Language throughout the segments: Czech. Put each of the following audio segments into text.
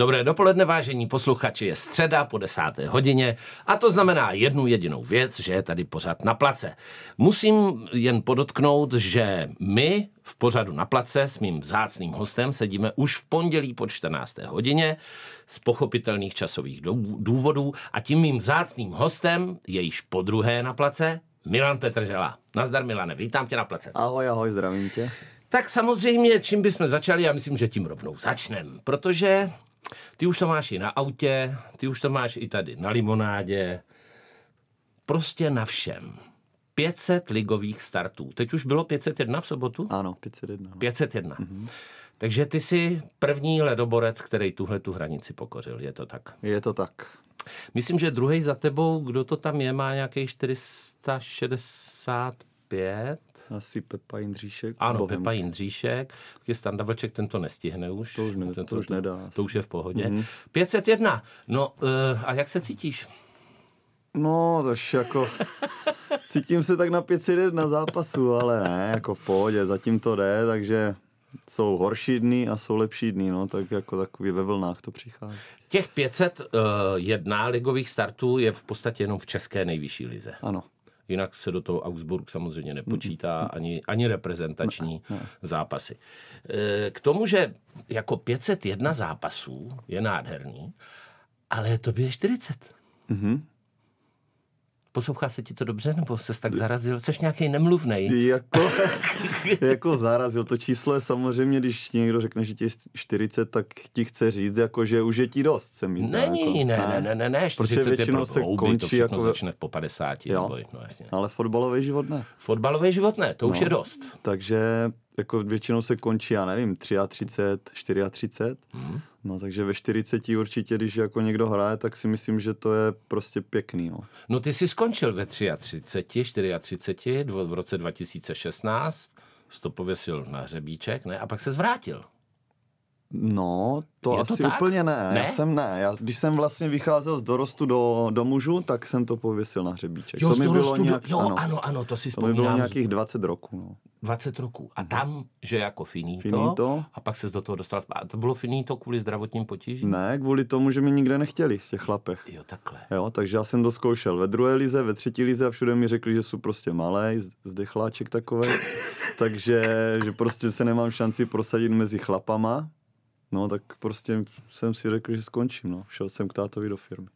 Dobré dopoledne, vážení posluchači, je středa po desáté hodině a to znamená jednu jedinou věc, že je tady pořad na place. Musím jen podotknout, že my v pořadu na place s mým zácným hostem sedíme už v pondělí po 14. hodině z pochopitelných časových důvodů a tím mým zácným hostem je již po druhé na place Milan Petržela. Nazdar Milane, vítám tě na place. Ahoj, ahoj, zdravím tě. Tak samozřejmě, čím bychom začali, já myslím, že tím rovnou začneme, protože ty už to máš i na autě, ty už to máš i tady na limonádě, prostě na všem. 500 ligových startů. Teď už bylo 501 v sobotu? Ano, 501. 501. Mm-hmm. Takže ty jsi první ledoborec, který tuhle tu hranici pokořil, je to tak? Je to tak. Myslím, že druhý za tebou, kdo to tam je, má nějaký 465. Asi Pepa Jindříšek. Ano, Bohem. Pepa Jindříšek. Je Standa Vlček, ten to nestihne už. To už, ne, ten to, to už nedá. To, to už je v pohodě. Mm-hmm. 501. No uh, a jak se cítíš? No, to jako... Cítím se tak na 501 zápasu, ale ne, jako v pohodě, zatím to jde, takže jsou horší dny a jsou lepší dny, no, tak jako takový ve vlnách to přichází. Těch 501 uh, ligových startů je v podstatě jenom v české nejvyšší lize. Ano. Jinak se do toho Augsburg samozřejmě nepočítá, ani, ani reprezentační ne, ne. zápasy. E, k tomu, že jako 501 zápasů je nádherný, ale to by je 40. Mm-hmm. Poslouchá se ti to dobře, nebo se tak zarazil? Jsi nějaký nemluvnej? Jako, jako zarazil. To číslo je samozřejmě, když někdo řekne, že ti je 40, tak ti chce říct, jako, že už je ti dost, se mi zdá. Není, jako, ne, ne, ne, ne, 40 Protože většinou se hlouby, končí to jako... začne po 50. Jo, no jasně. Ale fotbalový život ne. Fotbalový život ne, to no, už je dost. Takže jako většinou se končí, já nevím, 33, 34. Hmm. No takže ve 40 určitě, když jako někdo hraje, tak si myslím, že to je prostě pěkný. No, no ty jsi skončil ve 33, 34 v roce 2016, jsi to pověsil na hřebíček, ne? A pak se zvrátil. No, to, to asi tak? úplně ne. ne. Já jsem ne. Já, když jsem vlastně vycházel z dorostu do, do mužu, tak jsem to pověsil na hřebíček. Jo, to mi bylo nějak, do, jo, ano, ano, ano, to si vzpomínám. To mi bylo nějakých 20 roků. No. 20 roků. A tam, že jako finito, finito. a pak se do toho dostal A to bylo finito kvůli zdravotním potížím? Ne, kvůli tomu, že mi nikde nechtěli v těch chlapech. Jo, takhle. Jo, takže já jsem doskoušel ve druhé lize, ve třetí lize a všude mi řekli, že jsou prostě malý, zdechláček takový. takže že prostě se nemám šanci prosadit mezi chlapama. No tak prostě jsem si řekl, že skončím. No. Šel jsem k tátovi do firmy.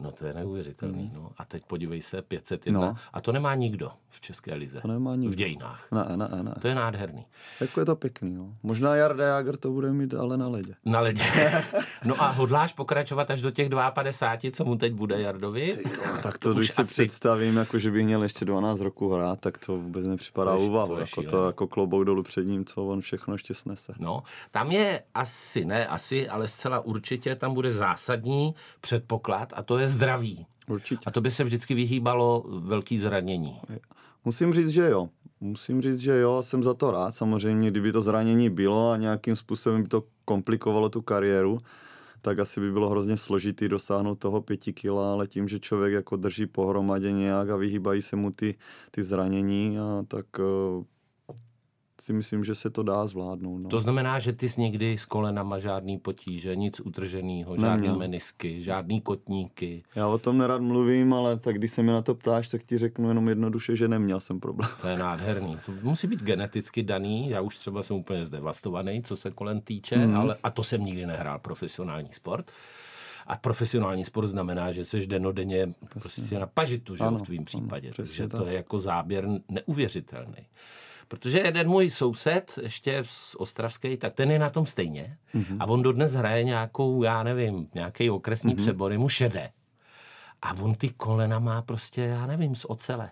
No to je neuvěřitelný. Mm. No. A teď podívej se, 501. No. A to nemá nikdo v České lize. To nemá nikdo. V dějinách. Ne, ne, ne. To je nádherný. Jako je to pěkný. No. Možná Jarda Jager to bude mít ale na ledě. Na ledě. no a hodláš pokračovat až do těch 52, co mu teď bude Jardovi? Ty, tak to, to když si asi... představím, jako že bych měl ještě 12 roku hrát, tak to vůbec nepřipadá to úvahu. To jako to jako klobouk dolů před ním, co on všechno ještě snese. No, tam je asi, ne asi, ale zcela určitě tam bude zásadní předpoklad a to je zdraví. Určitě. A to by se vždycky vyhýbalo velký zranění. Musím říct, že jo. Musím říct, že jo, jsem za to rád. Samozřejmě, kdyby to zranění bylo a nějakým způsobem by to komplikovalo tu kariéru, tak asi by bylo hrozně složitý dosáhnout toho pěti kila, ale tím, že člověk jako drží pohromadě nějak a vyhýbají se mu ty, ty zranění, a tak uh, si myslím, že se to dá zvládnout. No. To znamená, že ty jsi někdy s kolenama žádný potíže, nic utrženého, žádné menisky, žádný kotníky. Já o tom nerad mluvím, ale tak když se mi na to ptáš, tak ti řeknu jenom jednoduše, že neměl jsem problém. To je nádherný. To musí být geneticky daný. Já už třeba jsem úplně zdevastovaný, co se kolen týče, mm. ale a to jsem nikdy nehrál profesionální sport. A profesionální sport znamená, že seš denodenně prostě na pažitu, že ano, v tvým případě. Ano, Takže tak. to je jako záběr neuvěřitelný. Protože jeden můj soused, ještě z Ostravské, tak ten je na tom stejně. Mm-hmm. A on dodnes hraje nějakou, já nevím, nějaký okresní mm-hmm. přebor, mu šede. A on ty kolena má prostě, já nevím, z ocele.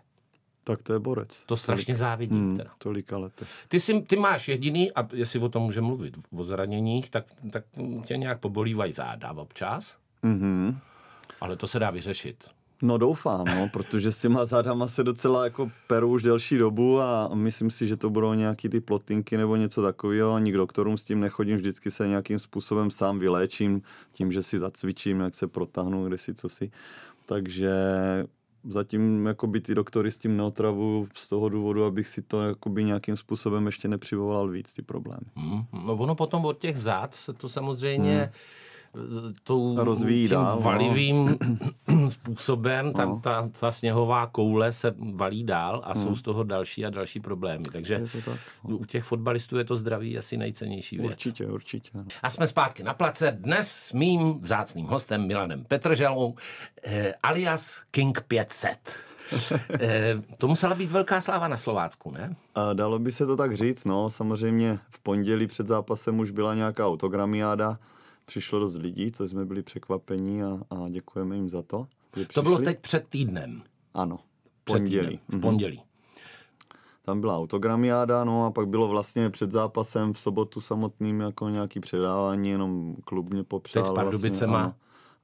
Tak to je borec. To strašně tolik, závidím. Mm, teda. Tolika letech. Ty, jsi, ty máš jediný, a jestli o tom můžeme mluvit, o zraněních, tak, tak tě nějak pobolívají záda občas. Mm-hmm. Ale to se dá vyřešit. No doufám, no, protože s těma zádama se docela jako peru už delší dobu a myslím si, že to budou nějaký ty plotinky nebo něco takového. Ani k doktorům s tím nechodím, vždycky se nějakým způsobem sám vyléčím tím, že si zacvičím, jak se protáhnu, kde si co si. Takže zatím jakoby ty doktory s tím neotravuju z toho důvodu, abych si to jakoby nějakým způsobem ještě nepřivolal víc ty problémy. Hmm, no ono potom od těch zád se to samozřejmě... Hmm tou, Rozvíjí tím dál, no. valivým způsobem, tam ta, ta sněhová koule se valí dál a jsou z toho další a další problémy. Takže tak, u těch fotbalistů je to zdraví asi nejcennější věc. Určitě, určitě. no. A jsme zpátky na place dnes s mým vzácným hostem Milanem Petrželou, eh, alias King 500. eh, to musela být velká sláva na Slovácku, ne? A dalo by se to tak říct, no, samozřejmě v pondělí před zápasem už byla nějaká autogramiáda, přišlo dost lidí, což jsme byli překvapení a, a děkujeme jim za to. To bylo teď před týdnem. Ano, Před pondělí. Týdnem, v pondělí. Tam byla autogramiáda, no a pak bylo vlastně před zápasem v sobotu samotným jako nějaký předávání, jenom klub mě popřál. Teď s Pardubicema. Vlastně,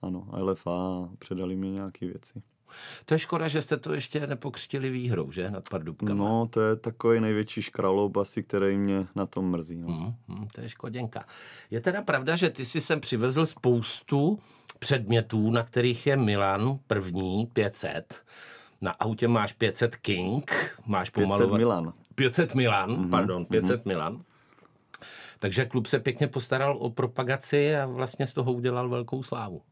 ano, ano, LFA předali mi nějaké věci. To je škoda, že jste to ještě nepokřtili výhrou, že? Nad Pardubkama. No, to je takový největší škraloub asi, který mě na tom mrzí. No. Hmm, hmm, to je škoděnka. Je teda pravda, že ty si sem přivezl spoustu předmětů, na kterých je Milan první 500. Na autě máš 500 King, máš 500 pomalovat... Milan. 500 Milan, Mhm, mm-hmm, pardon, 500 mm-hmm. Milan. Takže klub se pěkně postaral o propagaci a vlastně z toho udělal velkou slávu.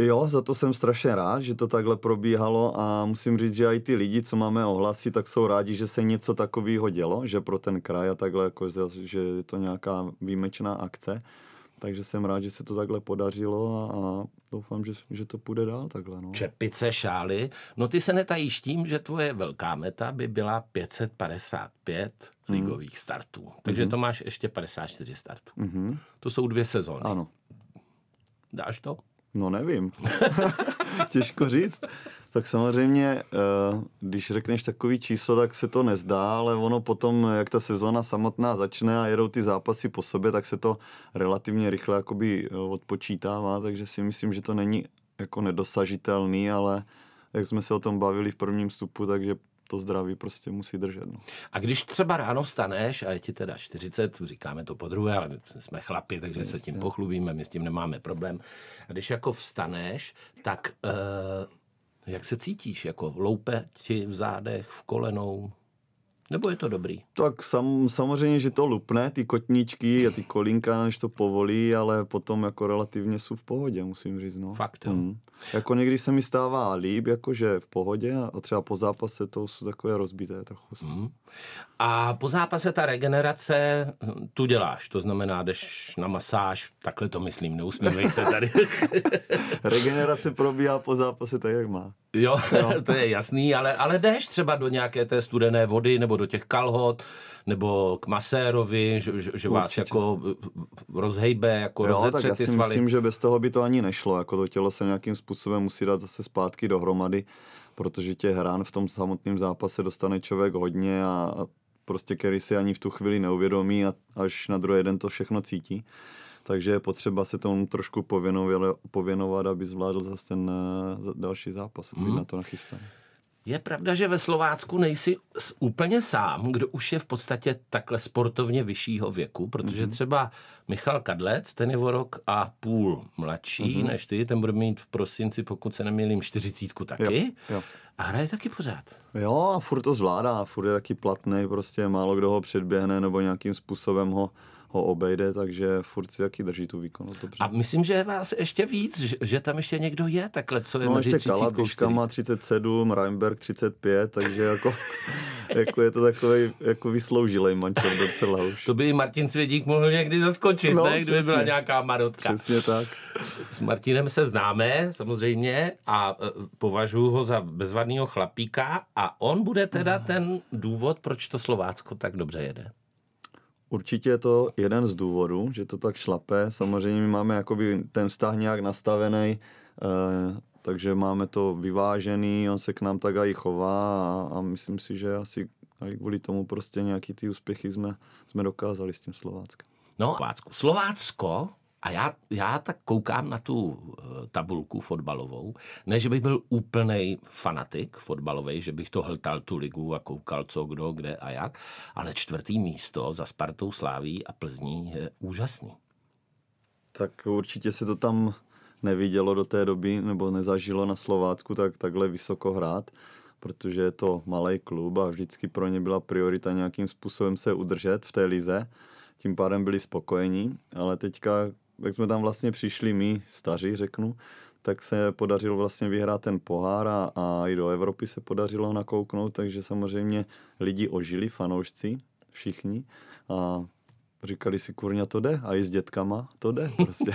Jo, za to jsem strašně rád, že to takhle probíhalo a musím říct, že i ty lidi, co máme ohlasy, tak jsou rádi, že se něco takového dělo, že pro ten kraj a takhle, jako, že- je to nějaká výjimečná akce. Takže jsem rád, že se to takhle podařilo a, a doufám, že, že to půjde dál takhle. No. Čepice, šály. No ty se netajíš tím, že tvoje velká meta by byla 555 ligových startů. Takže to máš ještě 54 startů. Mhm. To jsou dvě sezóny. Ano, Dáš to? No nevím. Těžko říct. Tak samozřejmě, eh, když řekneš takový číslo, tak se to nezdá, ale ono potom, jak ta sezóna samotná začne a jedou ty zápasy po sobě, tak se to relativně rychle jakoby eh, odpočítává, takže si myslím, že to není jako nedosažitelný, ale jak jsme se o tom bavili v prvním vstupu, takže to zdraví prostě musí držet. No. A když třeba ráno vstaneš a je ti teda 40, říkáme to po druhé, ale my jsme chlapi, takže se tím pochlubíme, my s tím nemáme problém. A když jako vstaneš, tak eh, jak se cítíš? Jako loupe ti v zádech, v kolenou? Nebo je to dobrý? Tak sam, samozřejmě, že to lupne, ty kotníčky a ty kolínka, než to povolí, ale potom jako relativně jsou v pohodě, musím říct. No. Fakt, jo. Mm. Jako někdy se mi stává líp, jakože v pohodě a třeba po zápase to jsou takové rozbité trochu. Mm. A po zápase ta regenerace, hm, tu děláš, to znamená, jdeš na masáž, takhle to myslím, neusmívej se tady. Regenerace probíhá po zápase tak, jak má. Jo, to je jasný, ale, ale jdeš třeba do nějaké té studené vody, nebo do těch kalhot, nebo k masérovi, že, že, že vás Určitě. jako eh, rozhejbe, jako Jo, tak rozetře já ty si svaly. myslím, že bez toho by to ani nešlo. Jako to tělo se nějakým způsobem musí dát zase zpátky dohromady, protože těch hrán v tom samotném zápase dostane člověk hodně a, a prostě který si ani v tu chvíli neuvědomí a až na druhý den to všechno cítí. Takže je potřeba se tomu trošku pověnovat, aby zvládl zase ten eh, další zápas, být na to nachystaný. Je pravda, že ve Slovácku nejsi úplně sám, kdo už je v podstatě takhle sportovně vyššího věku, protože Mhm. třeba Michal Kadlec, ten je o rok a půl mladší Mhm. než ty, ten bude mít v prosinci, pokud se nemýlím, čtyřicítku taky. Jo, jo. A hraje taky pořád. Jo, a furt to zvládá, furt je taky platný, prostě málo kdo ho předběhne nebo nějakým způsobem ho, ho obejde, takže furt si taky drží tu výkonnost dobře. A myslím, že je vás ještě víc, že, že tam ještě někdo je takhle, co je No mezi ještě 30 Kalabiška má 37, Reinberg 35, takže jako, jako je to takový jako vysloužilej mančel docela už. To by Martin Svědík mohl někdy zaskočit, No, ne? Kdyby byla nějaká marotka. Přesně tak. S Martinem se známe samozřejmě a e, považuji ho za bezvadného chlapíka a on bude teda ten důvod, proč to Slovácko tak dobře jede. Určitě je to jeden z důvodů, že to tak šlape. Samozřejmě my máme jakoby ten vztah nějak nastavený, eh, takže máme to vyvážený, on se k nám tak i chová a, a myslím si, že asi i kvůli tomu prostě nějaký ty úspěchy jsme, jsme dokázali s tím Slováckem. No, Slovácko. Slovácko, a já, já tak koukám na tu eh, tabulku fotbalovou, ne, že bych byl úplný fanatik fotbalový, že bych to hltal tu ligu a koukal co, kdo, kde a jak, ale čtvrtý místo za Spartou Sláví a Plzní je úžasný. Tak určitě se to tam nevidělo do té doby, nebo nezažilo na Slovácku tak takhle vysoko hrát, protože je to malý klub a vždycky pro ně byla priorita nějakým způsobem se udržet v té lize. Tím pádem byli spokojení, ale teďka jak jsme tam vlastně přišli my, staří řeknu, tak se podařilo vlastně vyhrát ten pohár a, a i do Evropy se podařilo nakouknout, takže samozřejmě lidi ožili, fanoušci, všichni a říkali si, kurňa, to jde a i s dětkama to jde prostě.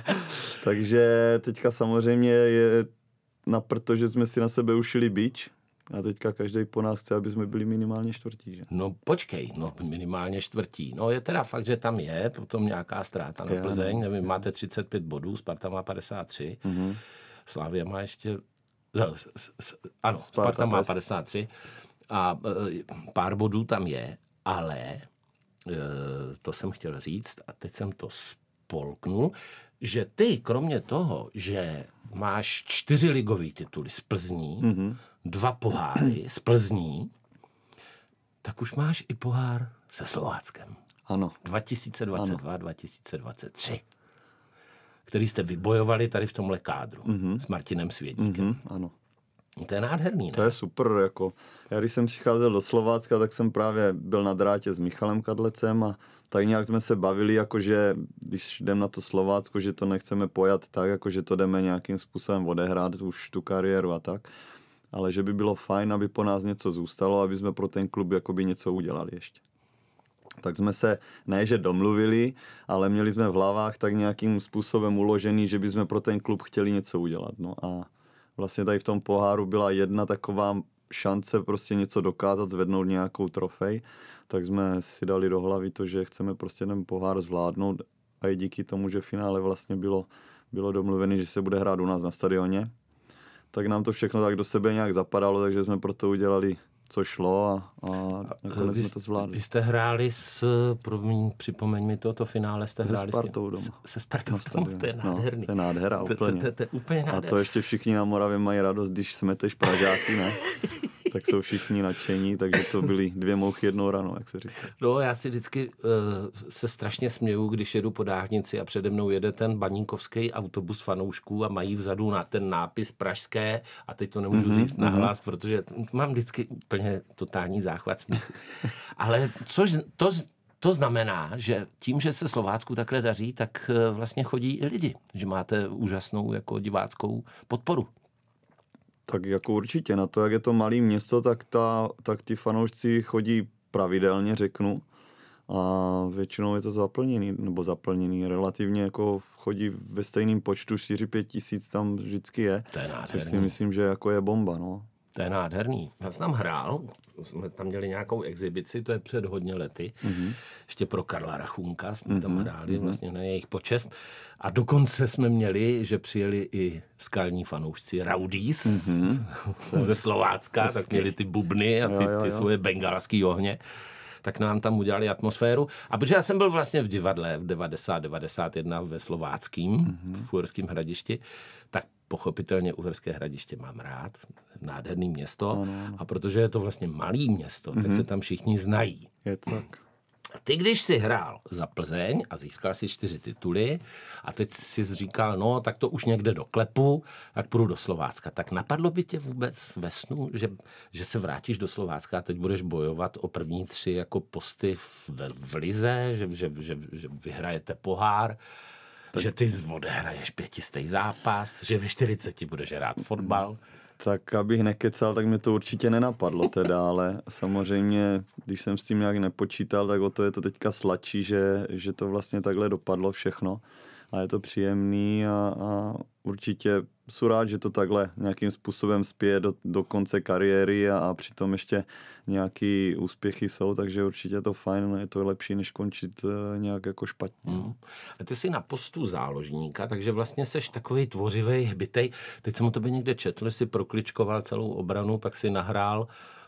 takže teďka samozřejmě je na protože jsme si na sebe ušili bič, a teďka každý po nás chce, aby jsme byli minimálně čtvrtí, že? No počkej, no minimálně čtvrtí. No je teda fakt, že tam je potom nějaká ztráta na Plzeň, nevím, máte 35 bodů, Sparta má 53, mm-hmm. Slávia má ještě, no, s, s, ano, Sparta, Sparta má 53 a e, pár bodů tam je, ale e, to jsem chtěl říct a teď jsem to spolknul, že ty, kromě toho, že máš čtyři ligové tituly z Plzní, mm-hmm dva poháry z Plzní, tak už máš i pohár se Slováckem. Ano. 2022-2023. Který jste vybojovali tady v tomhle kádru mm-hmm. s Martinem Svědíkem. Mm-hmm, ano. To je nádherný, ne? To je super, jako. Já když jsem přicházel do Slovácka, tak jsem právě byl na drátě s Michalem Kadlecem a tak nějak jsme se bavili, jakože když jdem na to Slovácko, že to nechceme pojat tak, jakože to jdeme nějakým způsobem odehrát už tu kariéru a tak ale že by bylo fajn, aby po nás něco zůstalo, aby jsme pro ten klub jakoby něco udělali ještě. Tak jsme se ne, že domluvili, ale měli jsme v hlavách tak nějakým způsobem uložený, že bychom pro ten klub chtěli něco udělat. No a vlastně tady v tom poháru byla jedna taková šance prostě něco dokázat, zvednout nějakou trofej, tak jsme si dali do hlavy to, že chceme prostě ten pohár zvládnout a i díky tomu, že finále vlastně bylo, bylo domluvené, že se bude hrát u nás na stadioně, tak nám to všechno tak do sebe nějak zapadalo, takže jsme proto udělali co šlo a, a nakonec jsme to zvládli. Vy jste hráli s, promiň, připomeň mi toto finále, jste hráli se Spartou doma. Se Spartou doma, to je nádherný. No, to je nádhera, úplně. To, to, to, to, je úplně nádherný. A to ještě všichni na Moravě mají radost, když smeteš Pražáky, ne? tak jsou všichni nadšení, takže to byly dvě mouchy jednou rano, jak se říká. No, já si vždycky uh, se strašně směju, když jedu po dálnici a přede mnou jede ten baníkovský autobus fanoušků a mají vzadu na ten nápis pražské a teď to nemůžu mm-hmm, říct nahlas, mm-hmm. protože mám vždycky úplně totální záchvat smích. Ale což to, to znamená, že tím, že se Slovácku takhle daří, tak eh, vlastně chodí i lidi, že máte úžasnou jako diváckou podporu. Tak jako určitě, na to, jak je to malé město, tak, ta, tak ti fanoušci chodí pravidelně, řeknu. A většinou je to zaplněný, nebo zaplněný, relativně jako chodí ve stejném počtu 4-5 tisíc tam vždycky je. To je což si myslím, že jako je bomba, no. To je nádherný. Já jsem tam hrál, jsme tam měli nějakou exibici, to je před hodně lety, mm-hmm. ještě pro Karla Rachunka jsme mm-hmm. tam hráli mm-hmm. vlastně na jejich počest. A dokonce jsme měli, že přijeli i skalní fanoušci Raudis mm-hmm. ze Slovácka, Hezky. tak měli ty bubny a ty, jo, jo, jo. ty svoje bengalský ohně tak nám tam udělali atmosféru. A protože já jsem byl vlastně v divadle v 90-91 ve Slováckým, mm-hmm. v Uherském hradišti, tak pochopitelně Uherské hradiště mám rád, nádherný město. Ano, ano. A protože je to vlastně malý město, mm-hmm. tak se tam všichni znají. Je to tak. Ty, když si hrál za Plzeň a získal si čtyři tituly a teď si říkal, no tak to už někde do klepu, tak půjdu do Slovácka. Tak napadlo by tě vůbec ve snu, že, že se vrátíš do Slovácka a teď budeš bojovat o první tři jako posty v, v Lize, že, že, že, že vyhrajete pohár, tak... že ty odehraješ pětistý zápas, že ve 40 budeš hrát fotbal. Tak abych nekecal, tak mě to určitě nenapadlo teda, ale samozřejmě, když jsem s tím nějak nepočítal, tak o to je to teďka sladší, že, že to vlastně takhle dopadlo všechno a je to příjemný a, a určitě jsou rád, že to takhle nějakým způsobem spěje do, do konce kariéry a, a přitom ještě nějaký úspěchy jsou, takže určitě je to fajn, je to lepší, než končit uh, nějak jako špatně. Mm. A ty jsi na postu záložníka, takže vlastně seš takový tvořivý, hbitej. Teď jsem o tobě někde četl, si prokličkoval celou obranu, pak si nahrál uh, Eh,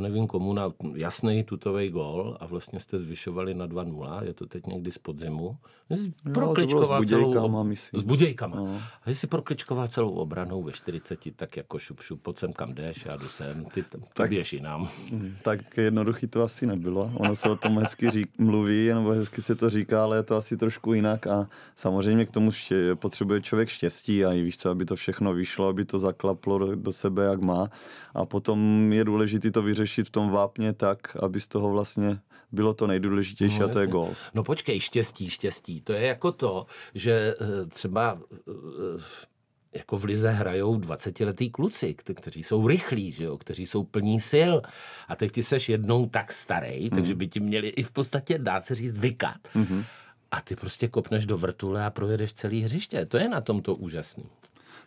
nevím komu, na jasný tutový gol a vlastně jste zvyšovali na 2-0, je to teď někdy z podzimu. Prokličkoval celou... Myslím. S budějkama. No. A jsi prokličkoval celou obranou ve 40, tak jako šup, šup, pojď sem kam jdeš, já jdu sem, ty, ty tak, běž jinam. Tak jednoduchý to asi nebylo. Ono se o tom hezky řík, mluví, nebo hezky se to říká, ale je to asi trošku jinak a samozřejmě k tomu ště, potřebuje člověk štěstí a i víš co, aby to všechno vyšlo, aby to zaklaplo do, do sebe, jak má. A potom je důležité důležité to vyřešit v tom vápně tak, aby z toho vlastně bylo to nejdůležitější no, a to je gol. No počkej, štěstí, štěstí. To je jako to, že eh, třeba eh, jako v Lize hrajou 20-letý kluci, kteří jsou rychlí, že jo, kteří jsou plní sil. A teď ty seš jednou tak starý, mm. takže by ti měli i v podstatě, dá se říct, vykat. Mm-hmm. A ty prostě kopneš do vrtule a projedeš celý hřiště. To je na tom to úžasný.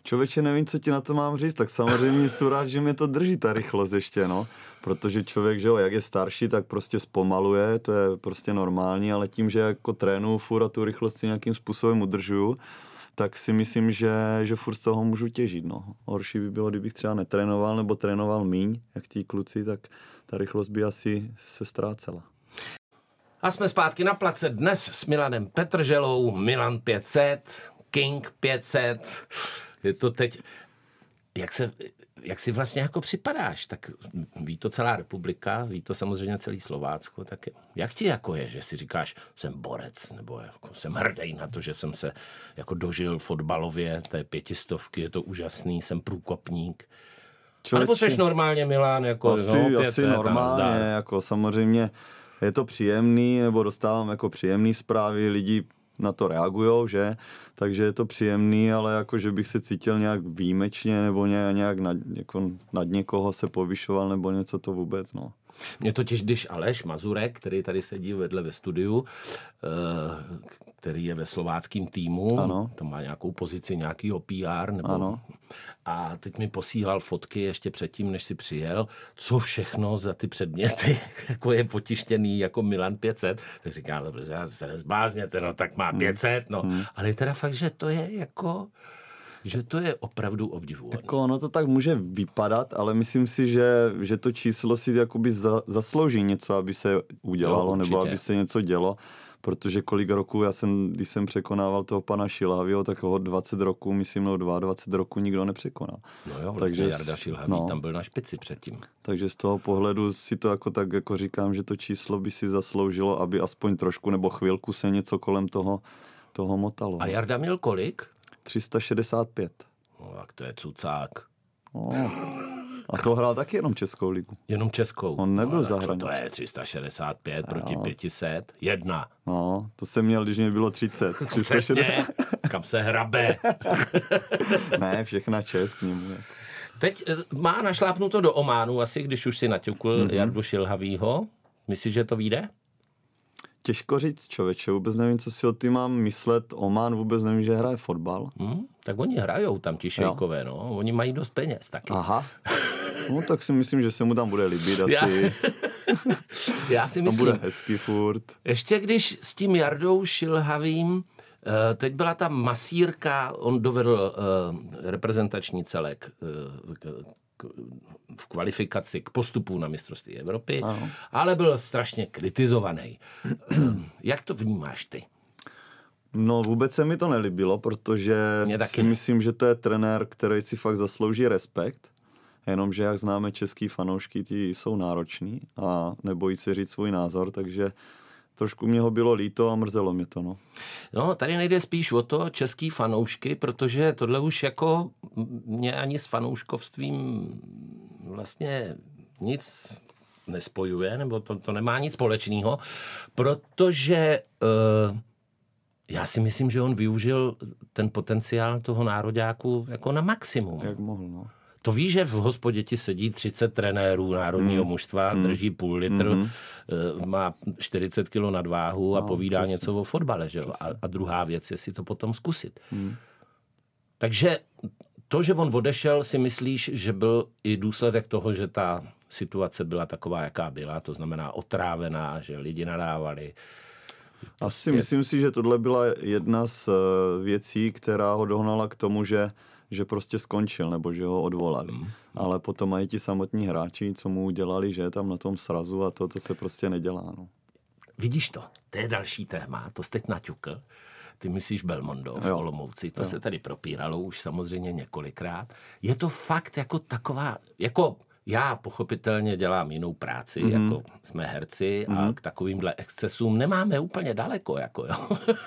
Člověče, nevím, co ti na to mám říct, tak samozřejmě jsou rád, že mě to drží ta rychlost ještě, no. Protože člověk, že jo, jak je starší, tak prostě zpomaluje, to je prostě normální, ale tím, že jako trénu furt a tu rychlost nějakým způsobem udržuju, tak si myslím, že, že furt z toho můžu těžit. No. Horší by bylo, kdybych třeba netrénoval nebo trénoval míň, jak tí kluci, tak ta rychlost by asi se ztrácela. A jsme zpátky na place dnes s Milanem Petrželou, Milan 500, King 500. Je to teď, jak se, jak si vlastně jako připadáš, tak ví to celá republika, ví to samozřejmě celý Slovácko, tak jak ti jako je, že si říkáš, jsem borec, nebo jako jsem hrdý na to, že jsem se jako dožil fotbalově té pětistovky, je to úžasný, jsem průkopník. Člověči, nebo jsi normálně Milán, jako asi, no, asi normálně, jako samozřejmě je to příjemný, nebo dostávám jako příjemný zprávy, lidi na to reagují, že? Takže je to příjemný, ale jako, že bych se cítil nějak výjimečně nebo nějak nad, jako nad někoho se povyšoval nebo něco to vůbec, no. Mě totiž, když Aleš Mazurek, který tady sedí vedle ve studiu, eh, který je ve slováckém týmu, ano. to má nějakou pozici nějakýho PR, nebo, ano. a teď mi posílal fotky ještě předtím, než si přijel, co všechno za ty předměty, jako je potištěný jako Milan 500, tak říkám, já se nezblázněte, no tak má 500, no, hmm. ale je teda fakt, že to je jako že to je opravdu obdivuhodné. Jako ono to tak může vypadat, ale myslím si, že, že to číslo si jakoby za, zaslouží něco, aby se udělalo, no, nebo aby se něco dělo protože kolik roků, já jsem, když jsem překonával toho pana Šilhavio, tak ho 20 roků, myslím, no 22 roků nikdo nepřekonal. No jo, vlastně takže, Jarda Šilhavý no, tam byl na špici předtím. Takže z toho pohledu si to jako tak jako říkám, že to číslo by si zasloužilo, aby aspoň trošku nebo chvilku se něco kolem toho, toho motalo. A Jarda měl kolik? 365. No, tak to je cucák. No. A to hrál taky jenom Českou ligu. Jenom Českou. On nebyl no, zahraničí. to je 365 no. proti 500? Jedna. No, to jsem měl, když mě bylo 30. 360. kam se hrabe. ne, všechna Česk k němu. Teď eh, má našlápnuto do Ománu, asi když už si naťukl mm-hmm. Jardu Šilhavýho. Myslíš, že to vyjde? Těžko říct, člověče, vůbec nevím, co si o ty mám myslet. Oman vůbec nevím, že hraje fotbal. Hmm, tak oni hrajou tam ti šejkové, no. Oni mají dost peněz taky. Aha. No tak si myslím, že se mu tam bude líbit asi. Já, já si myslím. To bude hezký furt. Ještě když s tím Jardou Šilhavým eh, Teď byla ta masírka, on dovedl uh, reprezentační celek uh, v kvalifikaci k postupu na mistrovství Evropy, ano. ale byl strašně kritizovaný. Jak to vnímáš ty? No vůbec se mi to nelíbilo, protože si myslím, že to je trenér, který si fakt zaslouží respekt. Jenomže jak známe český fanoušky, ti jsou nároční a nebojí se říct svůj názor, takže trošku mě ho bylo líto a mrzelo mě to. No. no, tady nejde spíš o to český fanoušky, protože tohle už jako mě ani s fanouškovstvím vlastně nic nespojuje, nebo to, to nemá nic společného, protože uh, já si myslím, že on využil ten potenciál toho nároďáku jako na maximum. Jak mohl, no. To ví, že v hospodě ti sedí 30 trenérů národního mm. mužstva, mm. drží půl litr, mm. má 40 kilo nadváhu a no, povídá přesně. něco o fotbale. Že? A, a druhá věc je si to potom zkusit. Mm. Takže to, že on odešel, si myslíš, že byl i důsledek toho, že ta situace byla taková, jaká byla, to znamená otrávená, že lidi nadávali. Asi je... myslím si, že tohle byla jedna z eh, věcí, která ho dohnala k tomu, že že prostě skončil nebo že ho odvolali. Mm. Ale potom mají ti samotní hráči, co mu udělali, že je tam na tom srazu a to, to se prostě nedělá. No. Vidíš to, to je další téma, to jsi teď naťukl. Ty myslíš Belmondo v jo. Olomouci, to jo. se tady propíralo už samozřejmě několikrát. Je to fakt jako taková, jako já pochopitelně dělám jinou práci, mm-hmm. jako jsme herci mm-hmm. a mhm. k takovýmhle excesům nemáme úplně daleko, jako jo.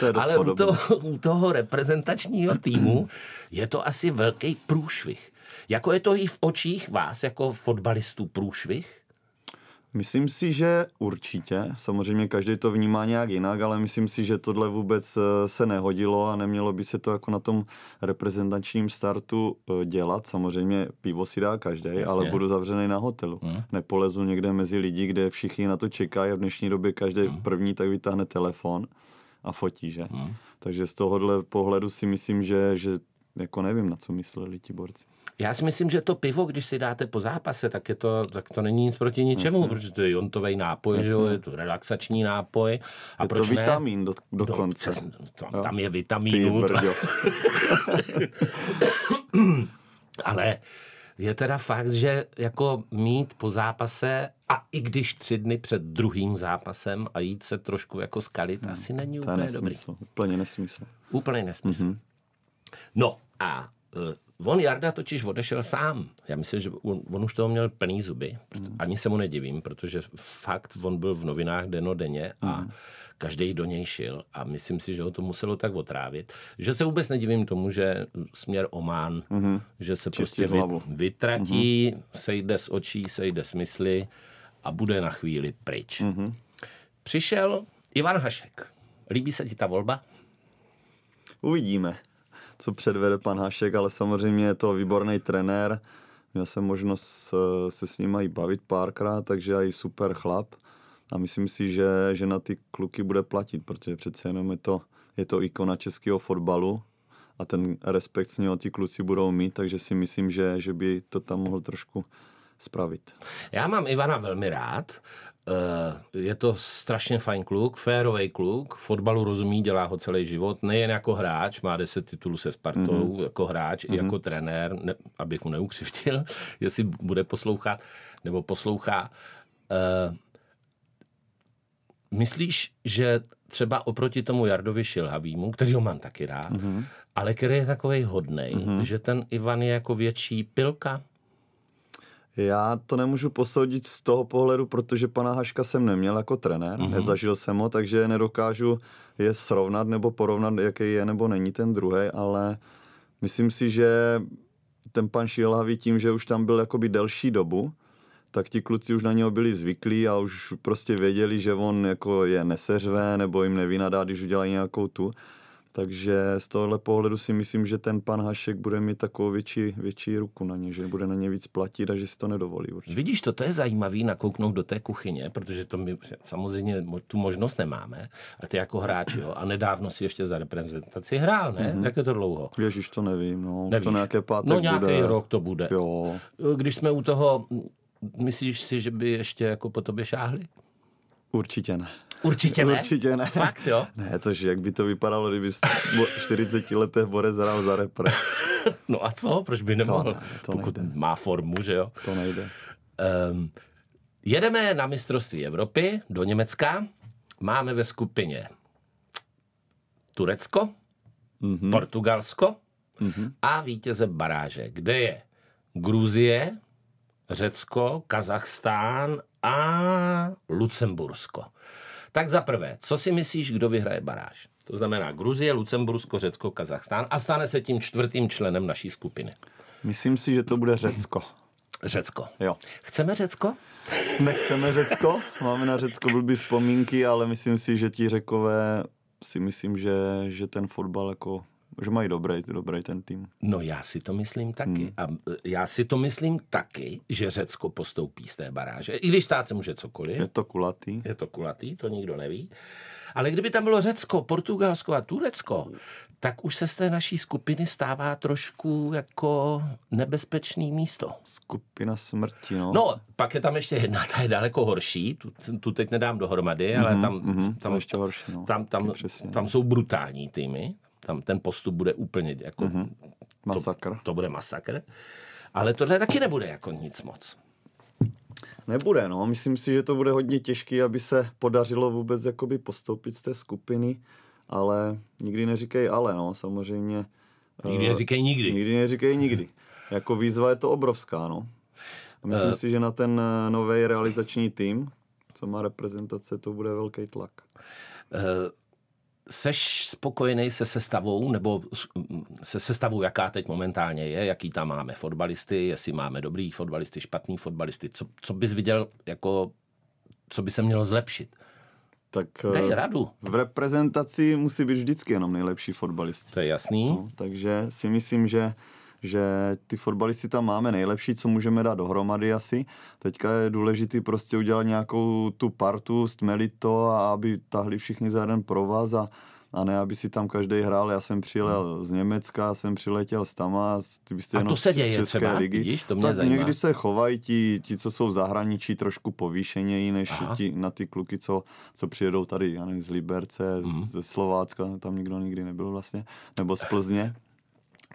To je Ale u toho, u toho reprezentačního týmu je to asi velký průšvih. Jako je to i v očích vás, jako fotbalistů, průšvih? Myslím si, že určitě. Samozřejmě každý to vnímá nějak jinak, ale myslím si, že tohle vůbec eh, se nehodilo a nemělo by se to jako na tom reprezentačním startu eh, dělat. Samozřejmě pivo si dá každý, ale budu zavřený na hotelu. Hmm. Nepolezu někde mezi lidi, kde všichni na to čekají a v dnešní době každý hmm. první tak vytáhne telefon a fotí, že? Hmm. Takže z tohohle pohledu si myslím, že, že jako nevím, na co mysleli ti borci. Já si myslím, že to pivo, když si dáte po zápase, tak, je to, tak to není nic proti ničemu, Jasně. protože to je jontový nápoj, že je to relaxační nápoj. A je proč to vitamin ne? do, dokonce. Do, tam, tam je vitamínu. Ale je teda fakt, že jako mít po zápase a i když tři dny před druhým zápasem a jít se trošku jako skalit, hmm. asi není úplně dobrý. Úplně nesmysl. Úplně nesmysl. Mm-hmm. No a uh, on Jarda totiž odešel sám. Já myslím, že on, on už toho měl plný zuby. Mm. Ani se mu nedivím, protože fakt on byl v novinách denodenně a mm. každý do něj šil a myslím si, že ho to muselo tak otrávit, že se vůbec nedivím tomu, že směr Oman, mm. že se Čistě prostě vy, vytratí, mm. sejde z očí, sejde z mysli a bude na chvíli pryč. Mm. Přišel Ivan Hašek. Líbí se ti ta volba? Uvidíme co předvede pan Hašek, ale samozřejmě je to výborný trenér. Měl jsem možnost se s ním i bavit párkrát, takže i super chlap. A myslím si, že, že na ty kluky bude platit, protože přece jenom je to, je to ikona českého fotbalu a ten respekt s něho ti kluci budou mít, takže si myslím, že, že by to tam mohl trošku spravit. Já mám Ivana velmi rád. Eh, je to strašně fajn kluk, férový kluk, fotbalu rozumí, dělá ho celý život, nejen jako hráč, má deset titulů se Spartou, mm-hmm. jako hráč mm-hmm. i jako trenér, ne, abych mu neukřivtil, jestli bude poslouchat nebo poslouchá. Uh, myslíš, že třeba oproti tomu Jardovi Šilhavýmu, který ho mám taky rád, mm-hmm. ale který je takový hodnej, mm-hmm. že ten Ivan je jako větší pilka? Já to nemůžu posoudit z toho pohledu, protože pana Haška jsem neměl jako trenér, mm-hmm. nezažil jsem ho, takže nedokážu je srovnat nebo porovnat, jaký je nebo není ten druhý, ale myslím si, že ten pan Šilhavý tím, že už tam byl jakoby delší dobu, tak ti kluci už na něho byli zvyklí a už prostě věděli, že on jako je neseřve nebo jim nevynadá, když udělají nějakou tu. Takže z tohohle pohledu si myslím, že ten pan Hašek bude mít takovou větší, větší ruku na ně, že bude na ně víc platit a že si to nedovolí. Určitě. Vidíš, to, to je zajímavé nakouknout do té kuchyně, protože to my samozřejmě tu možnost nemáme, ale ty jako hráč, jo, a nedávno si ještě za reprezentaci hrál, ne? Mm-hmm. Jak je to dlouho? Ježíš, to nevím, no, Nevíš. to nějaké pátek No nějaký bude. rok to bude. Jo. Když jsme u toho, myslíš si, že by ještě jako po tobě šáhli? Určitě ne. Určitě ne? Určitě ne. Fakt, jo? Ne, to, že jak by to vypadalo, kdyby 40 letech Borec hrál za repre. no a co? Proč by nemohl? To, ne, to Pokud nejde. má formu, že jo? To nejde. Um, jedeme na mistrovství Evropy do Německa. Máme ve skupině Turecko, mm-hmm. Portugalsko mm-hmm. a vítěze baráže, kde je Gruzie, Řecko, Kazachstán a Lucembursko. Tak za prvé, co si myslíš, kdo vyhraje baráž? To znamená Gruzie, Lucembursko, Řecko, Kazachstán a stane se tím čtvrtým členem naší skupiny. Myslím si, že to bude Řecko. Řecko. Jo. Chceme Řecko? Nechceme Řecko, máme na Řecko blbý vzpomínky, ale myslím si, že ti Řekové si myslím, že, že ten fotbal jako že mají dobrý, dobrý ten tým. No já si to myslím taky. Hmm. A e, já si to myslím taky, že Řecko postoupí z té baráže. I když stát se může cokoliv. Je to kulatý. Je to kulatý, to nikdo neví. Ale kdyby tam bylo Řecko, Portugalsko a Turecko, tak už se z té naší skupiny stává trošku jako nebezpečný místo. Skupina smrti, no. No, pak je tam ještě jedna, ta je daleko horší, tu, tu teď nedám dohromady, mm-hmm, ale tam, mm-hmm, tam, ještě horší, no. tam, tam, tam jsou brutální týmy, tam ten postup bude úplně jako... Mm-hmm. Masakr. To, to bude masakr. Ale tohle taky nebude jako nic moc. Nebude, no. Myslím si, že to bude hodně těžké, aby se podařilo vůbec jakoby postoupit z té skupiny, ale nikdy neříkej ale, no. Samozřejmě. Nikdy neříkej nikdy. Nikdy neříkej nikdy. Jako výzva je to obrovská, no. A myslím uh, si, že na ten eh, nový realizační tým, co má reprezentace, to bude velký tlak. Uh, Seš spokojený se sestavou, nebo se sestavou, jaká teď momentálně je, jaký tam máme fotbalisty, jestli máme dobrý fotbalisty, špatný fotbalisty, co, co bys viděl jako co by se mělo zlepšit. Tak Dej eh, radu. v reprezentaci musí být vždycky jenom nejlepší fotbalisti. To je jasný. No, takže si myslím, že že ty fotbalisty tam máme nejlepší, co můžeme dát dohromady asi. Teďka je důležité prostě udělat nějakou tu partu, stmelit to a aby tahli všichni za jeden provaz a, a ne, aby si tam každý hrál. Já jsem přijel z Německa, já jsem přiletěl z Tama, ty byste A jenom to se z děje České třeba, ligy. vidíš, to mě tak zajímá. někdy se chovají ti, ti, co jsou v zahraničí, trošku povýšeněji než Aha. ti, na ty kluky, co, co přijedou tady, já nevím, z Liberce, Mhm. mm. ze Slovácka, tam nikdo nikdy nebyl vlastně, nebo z Plzně.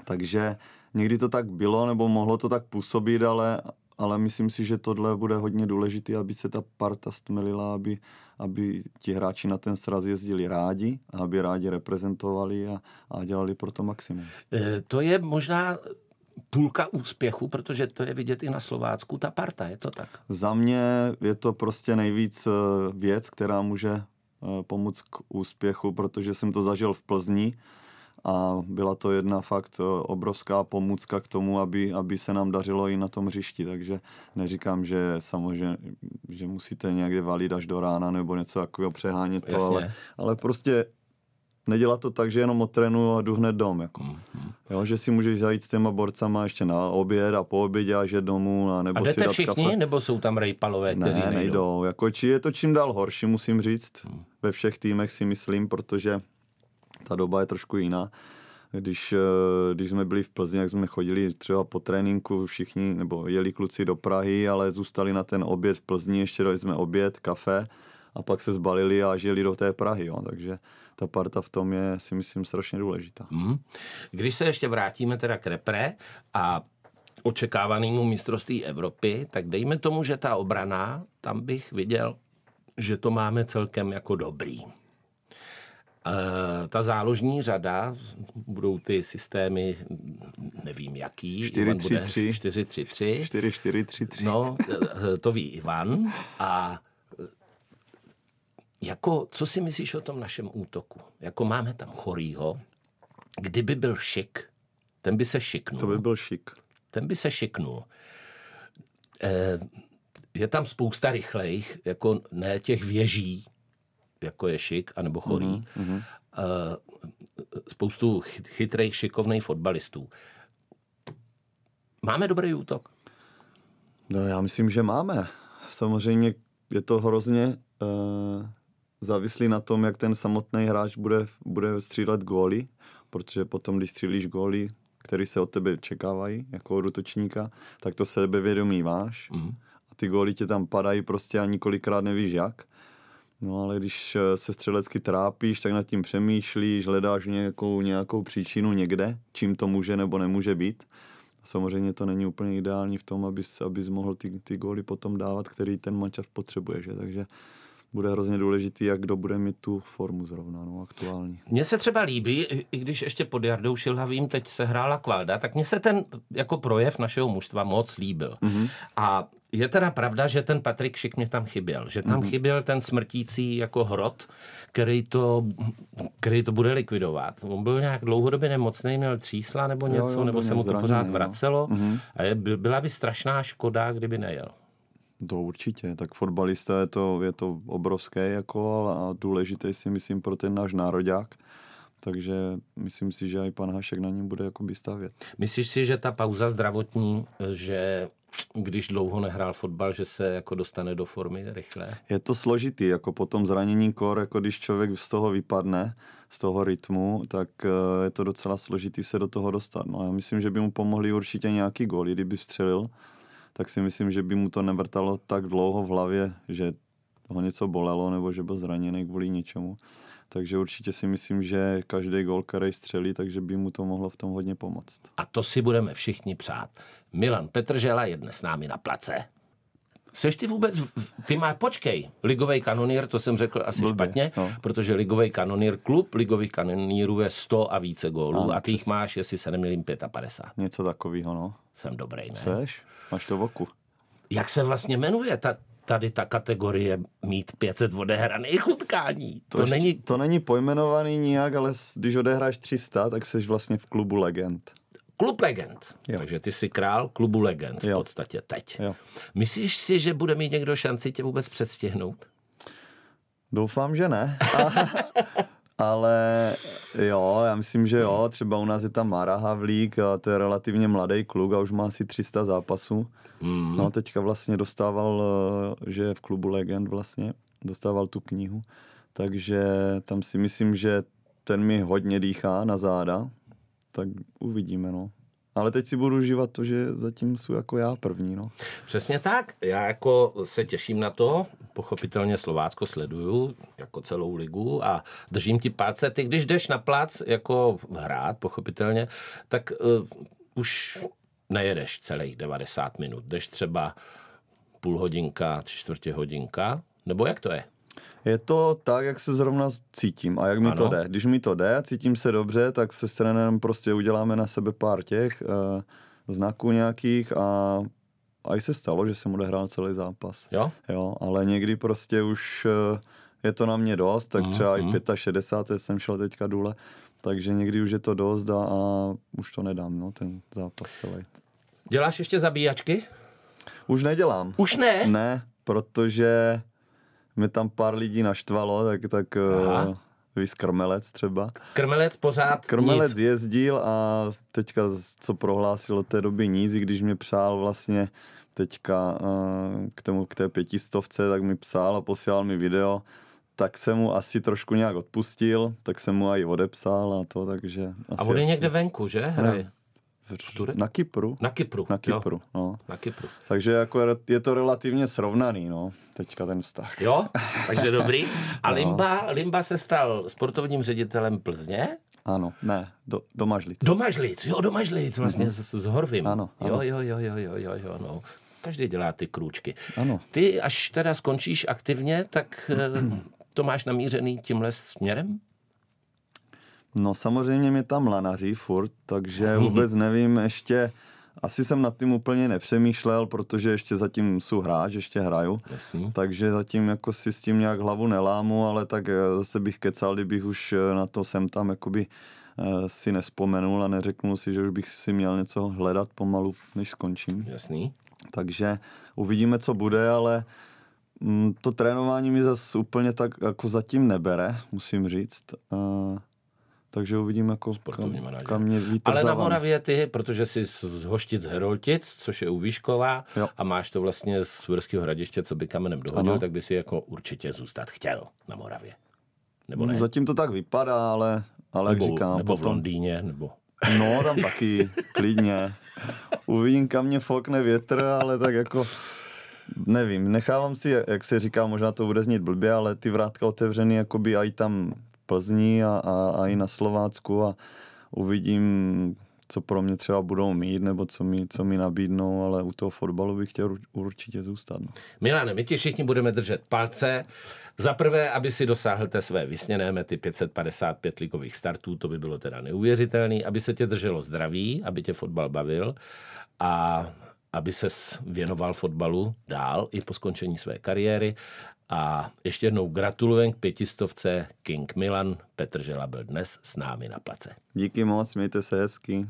Takže někdy to tak bylo, nebo mohlo to tak působit, ale, ale myslím si, že tohle bude hodně důležité, aby se ta parta stmelila, aby, aby ti hráči na ten sraz jezdili rádi, a aby rádi reprezentovali a, a dělali pro to maximum. E, To je možná půlka úspěchu, protože to je vidět i na Slovácku, ta parta, je to tak. Za mě je to prostě nejvíc eh, věc, která může eh, pomoct k úspěchu, protože jsem to zažil v Plzni a byla to jedna fakt eh, obrovská pomůcka k tomu, aby, aby se nám dařilo i na tom hřišti, takže neříkám, že samozřejmě, že musíte někde valit až do rána nebo něco takového přehánět to, Jasně. ale, ale prostě nedělat to tak, že jenom otrénuju a jdu hned dom. Jako. Mhm. Jo, že si můžeš zajít s těma borcama ještě na oběd a po obědě až jít domů a nebo A si jdete dát všichni, kafe. nebo jsou tam rejpalové, kteří Ne, nejdou? nejdou. Jako, či je to čím dál horší, musím říct. Ve všech týmech si myslím, protože ta doba je trošku jiná. Když, eh, když jsme byli v Plzni, jak jsme chodili třeba po tréninku všichni, nebo jeli kluci do Prahy, ale zůstali na ten oběd v Plzni, ještě dali jsme oběd, kafe a pak se zbalili a žili do té Prahy. Jo. Takže ta parta v tom je, si myslím, strašně důležitá. Hmm. Když se ještě vrátíme teda k repre a očekávanému mistrovství Evropy, tak dejme tomu, že ta obrana, tam bych viděl, že to máme celkem jako dobrý. E, ta záložní řada, budou ty systémy, nevím jaký. 4-3-3. Ivan bude 4-3-3. 4-4-3-3. No, eh, to ví Ivan. A eh, jako, co si myslíš o tom našem útoku? Jako máme tam chorýho, kdyby byl šik, ten by se šiknul. To by byl šik. Ten by se šiknul. Eh, je tam spousta rychlejch, jako ne těch věží, jako je šik, anebo chorý. Mm-hmm. Spoustu chy- chytrých, šikovných fotbalistů. Máme dobrý útok. No já myslím, že máme. Samozřejmě je to hrozně uh, závislý na tom, jak ten samotný hráč bude, bude střílet góly, protože potom, když střílíš góly, který se od tebe čekávají jako od útočníka, tak to sebevědomí máš Mhm. a ty góly tě tam padají prostě a několikrát nevíš jak. No ale když eh, se střelecky trápíš, tak nad tím přemýšlíš, hledáš nějakou, nějakou příčinu někde, čím to může nebo nemůže být. Samozřejmě to není úplně ideální v tom, abys, abys mohl ty, ty góly potom dávat, který ten mančav potřebuje. Že? Takže bude hrozně důležitý, jak kdo bude mít tu formu zrovna, no, aktuální. Mně se třeba líbí, i- když ještě pod Jardou Šilhavým teď se hrála Kvalda, tak mně se ten jako projev našeho mužstva moc líbil. Mm-hmm. A je teda pravda, že ten Patrik Šik mě tam chyběl. Že tam mm-hmm. chyběl ten smrtící jako hrot, který to, který to bude likvidovat. On byl nějak dlouhodobě nemocný, měl třísla nebo něco, jo, nebo byl se mu to pořád no. vracelo. Mm-hmm. A je, by- byla by strašná škoda, kdyby nejel. To určitě, tak fotbalista je to, je to obrovské jako, a důležité si myslím pro ten náš nároďák. Takže myslím si, že i pan Hašek na něm bude jakoby stavět. Myslíš si, že ta pauza zdravotní, že když dlouho nehrál fotbal, že se jako dostane do formy rychle? Je to složitý, jako po tom zranění kor, jako když člověk z toho vypadne, z toho rytmu, tak eh, je to docela složitý se do toho dostat. No já myslím, že by mu pomohli určitě nějaký góly, kdyby střelil, tak si myslím, že by mu to nevrtalo tak dlouho v hlavě, že ho něco bolelo nebo že byl zraněný kvůli něčemu. Takže určitě si myslím, že každý gól, který střelí, takže by mu to mohlo v tom hodně pomoct. A to si budeme všichni přát. Milan Petržela je dnes s námi na place. Seš ty vůbec, ty má, počkej, ligový kanonýr, to jsem řekl asi Blbě, špatně, no. protože ligový kanonýr, klub ligových kanonýrů je 100 a více gólů Ano, a ty jich máš, jestli se nemýlím, 55. Něco takového, no. Jsem dobrý, ne? Seš? Máš to v oku. Jak se vlastně jmenuje ta, tady ta kategorie mít 500 odehraných utkání? To, to ještě- není, to není pojmenovaný nijak, ale když odehráš 300, tak jsi vlastně v klubu legend. Klub legend. Jo. Takže ty jsi král klubu legend v Jo. podstatě teď. Jo. Myslíš si, že bude mít někdo šanci tě vůbec předstihnout? Doufám, že ne. Ale jo, já myslím, že jo. Třeba u nás je tam Mara Havlík, a to je relativně mladý kluk a už má asi 300 zápasů. Mm. No teďka vlastně dostával, eh, že je v klubu Legend vlastně, dostával tu knihu. Takže tam si myslím, že ten mi hodně dýchá na záda. Tak uvidíme, no. Ale teď si budu užívat to, že zatím jsou jako já první, no. Přesně tak. Já jako se těším na to. Pochopitelně Slovácko sleduju jako celou ligu a držím ti palce. Ty, když jdeš na plac jako hrát, pochopitelně, tak uh, už nejedeš celých 90 minut. Jdeš třeba půl hodinka, tři čtvrtě hodinka, nebo jak to je? Je to tak, jak se zrovna cítím a jak mi Ano. to jde. Když mi to jde a cítím se dobře, tak se s trenérem prostě uděláme na sebe pár těch uh, znaků nějakých a, a i se stalo, že jsem odehrál celý zápas. Jo? Jo, ale někdy prostě už uh, je to na mě dost, tak třeba i v 65. jsem šel teďka důle, takže někdy už je to dost a, a už to nedám, no, ten zápas celý. Děláš ještě zabíjačky? Už nedělám. Už ne? Ne, protože mi tam pár lidí naštvalo, tak, tak Aha. uh, víš, krmelec třeba. Krmelec pořád Krmelec nic. jezdil a teďka, co prohlásil od té doby nic, i když mě přál vlastně teďka uh, k, tomu, k té pětistovce, tak mi psal a posílal mi video, tak jsem mu asi trošku nějak odpustil, tak jsem mu i odepsal a to, takže... A asi, on je asi někde venku, že? Hraje. V, na Kypru. Na Kypru. Na jo. Kypru, no. Na Kypru. Takže jako je to relativně srovnaný, no, teďka ten vztah. Jo, takže dobrý. No. A Limba, Limba se stal sportovním ředitelem Plzně. Ano, ne, do, do Mažlic. Do Mažlic, jo, do Mažlic, vlastně s, s Horvým. Mhm. Ano, ano. Jo, jo, jo, jo, jo, jo, jo, no. Každý dělá ty krůčky. Ano. Ty, až teda skončíš aktivně, tak eh, to máš namířený tímhle směrem? No samozřejmě mě tam lanaří furt, takže vůbec nevím ještě, asi jsem nad tím úplně nepřemýšlel, protože ještě zatím jsou hráč, ještě hraju. Jasný. Takže zatím jako si s tím nějak hlavu nelámu, ale tak eh, zase bych kecal, kdybych už eh, na to jsem tam jakoby eh, si nespomenul a neřeknul si, že už bych si měl něco hledat pomalu, než skončím. Jasný. Takže uvidíme, co bude, ale mm, to trénování mi zase úplně tak jako zatím nebere, musím říct. Takže uvidím, jako Sportovní kam, manažer. kam mě vítr Ale na. Moravě ty, protože jsi z- z Hoštic Heroltic, což je u Výškova, Jo. a máš to vlastně z Uherského hradiště, co by kamenem dohodil, Ano. tak by si jako určitě zůstat chtěl na Moravě. Nebo ne? No, Zatím to tak vypadá, ale, ale jak nebo, říkám, nebo v potom... Londýně, nebo... No, tam taky, klidně. Uvidím, kam mě fokne větr, ale tak jako... Nevím, nechávám si, jak se říká, možná to bude znít blbě, ale ty vrátka otevřený jakoby i tam v Plzni a, a, a i na Slovácku a uvidím, co pro mě třeba budou mít, nebo co mi, co mi nabídnou, ale u toho fotbalu bych chtěl ur- určitě zůstat. No. Milane, my ti všichni budeme držet palce. Za prvé, aby si dosáhl té své vysněné mety 555 ligových startů, to by bylo teda neuvěřitelný, aby se tě drželo zdraví, aby tě fotbal bavil a aby ses věnoval fotbalu dál i po skončení své kariéry. A ještě jednou gratulujem k pětistovce King Milan. Petr Žela byl dnes s námi na place. Díky moc, mějte se hezky.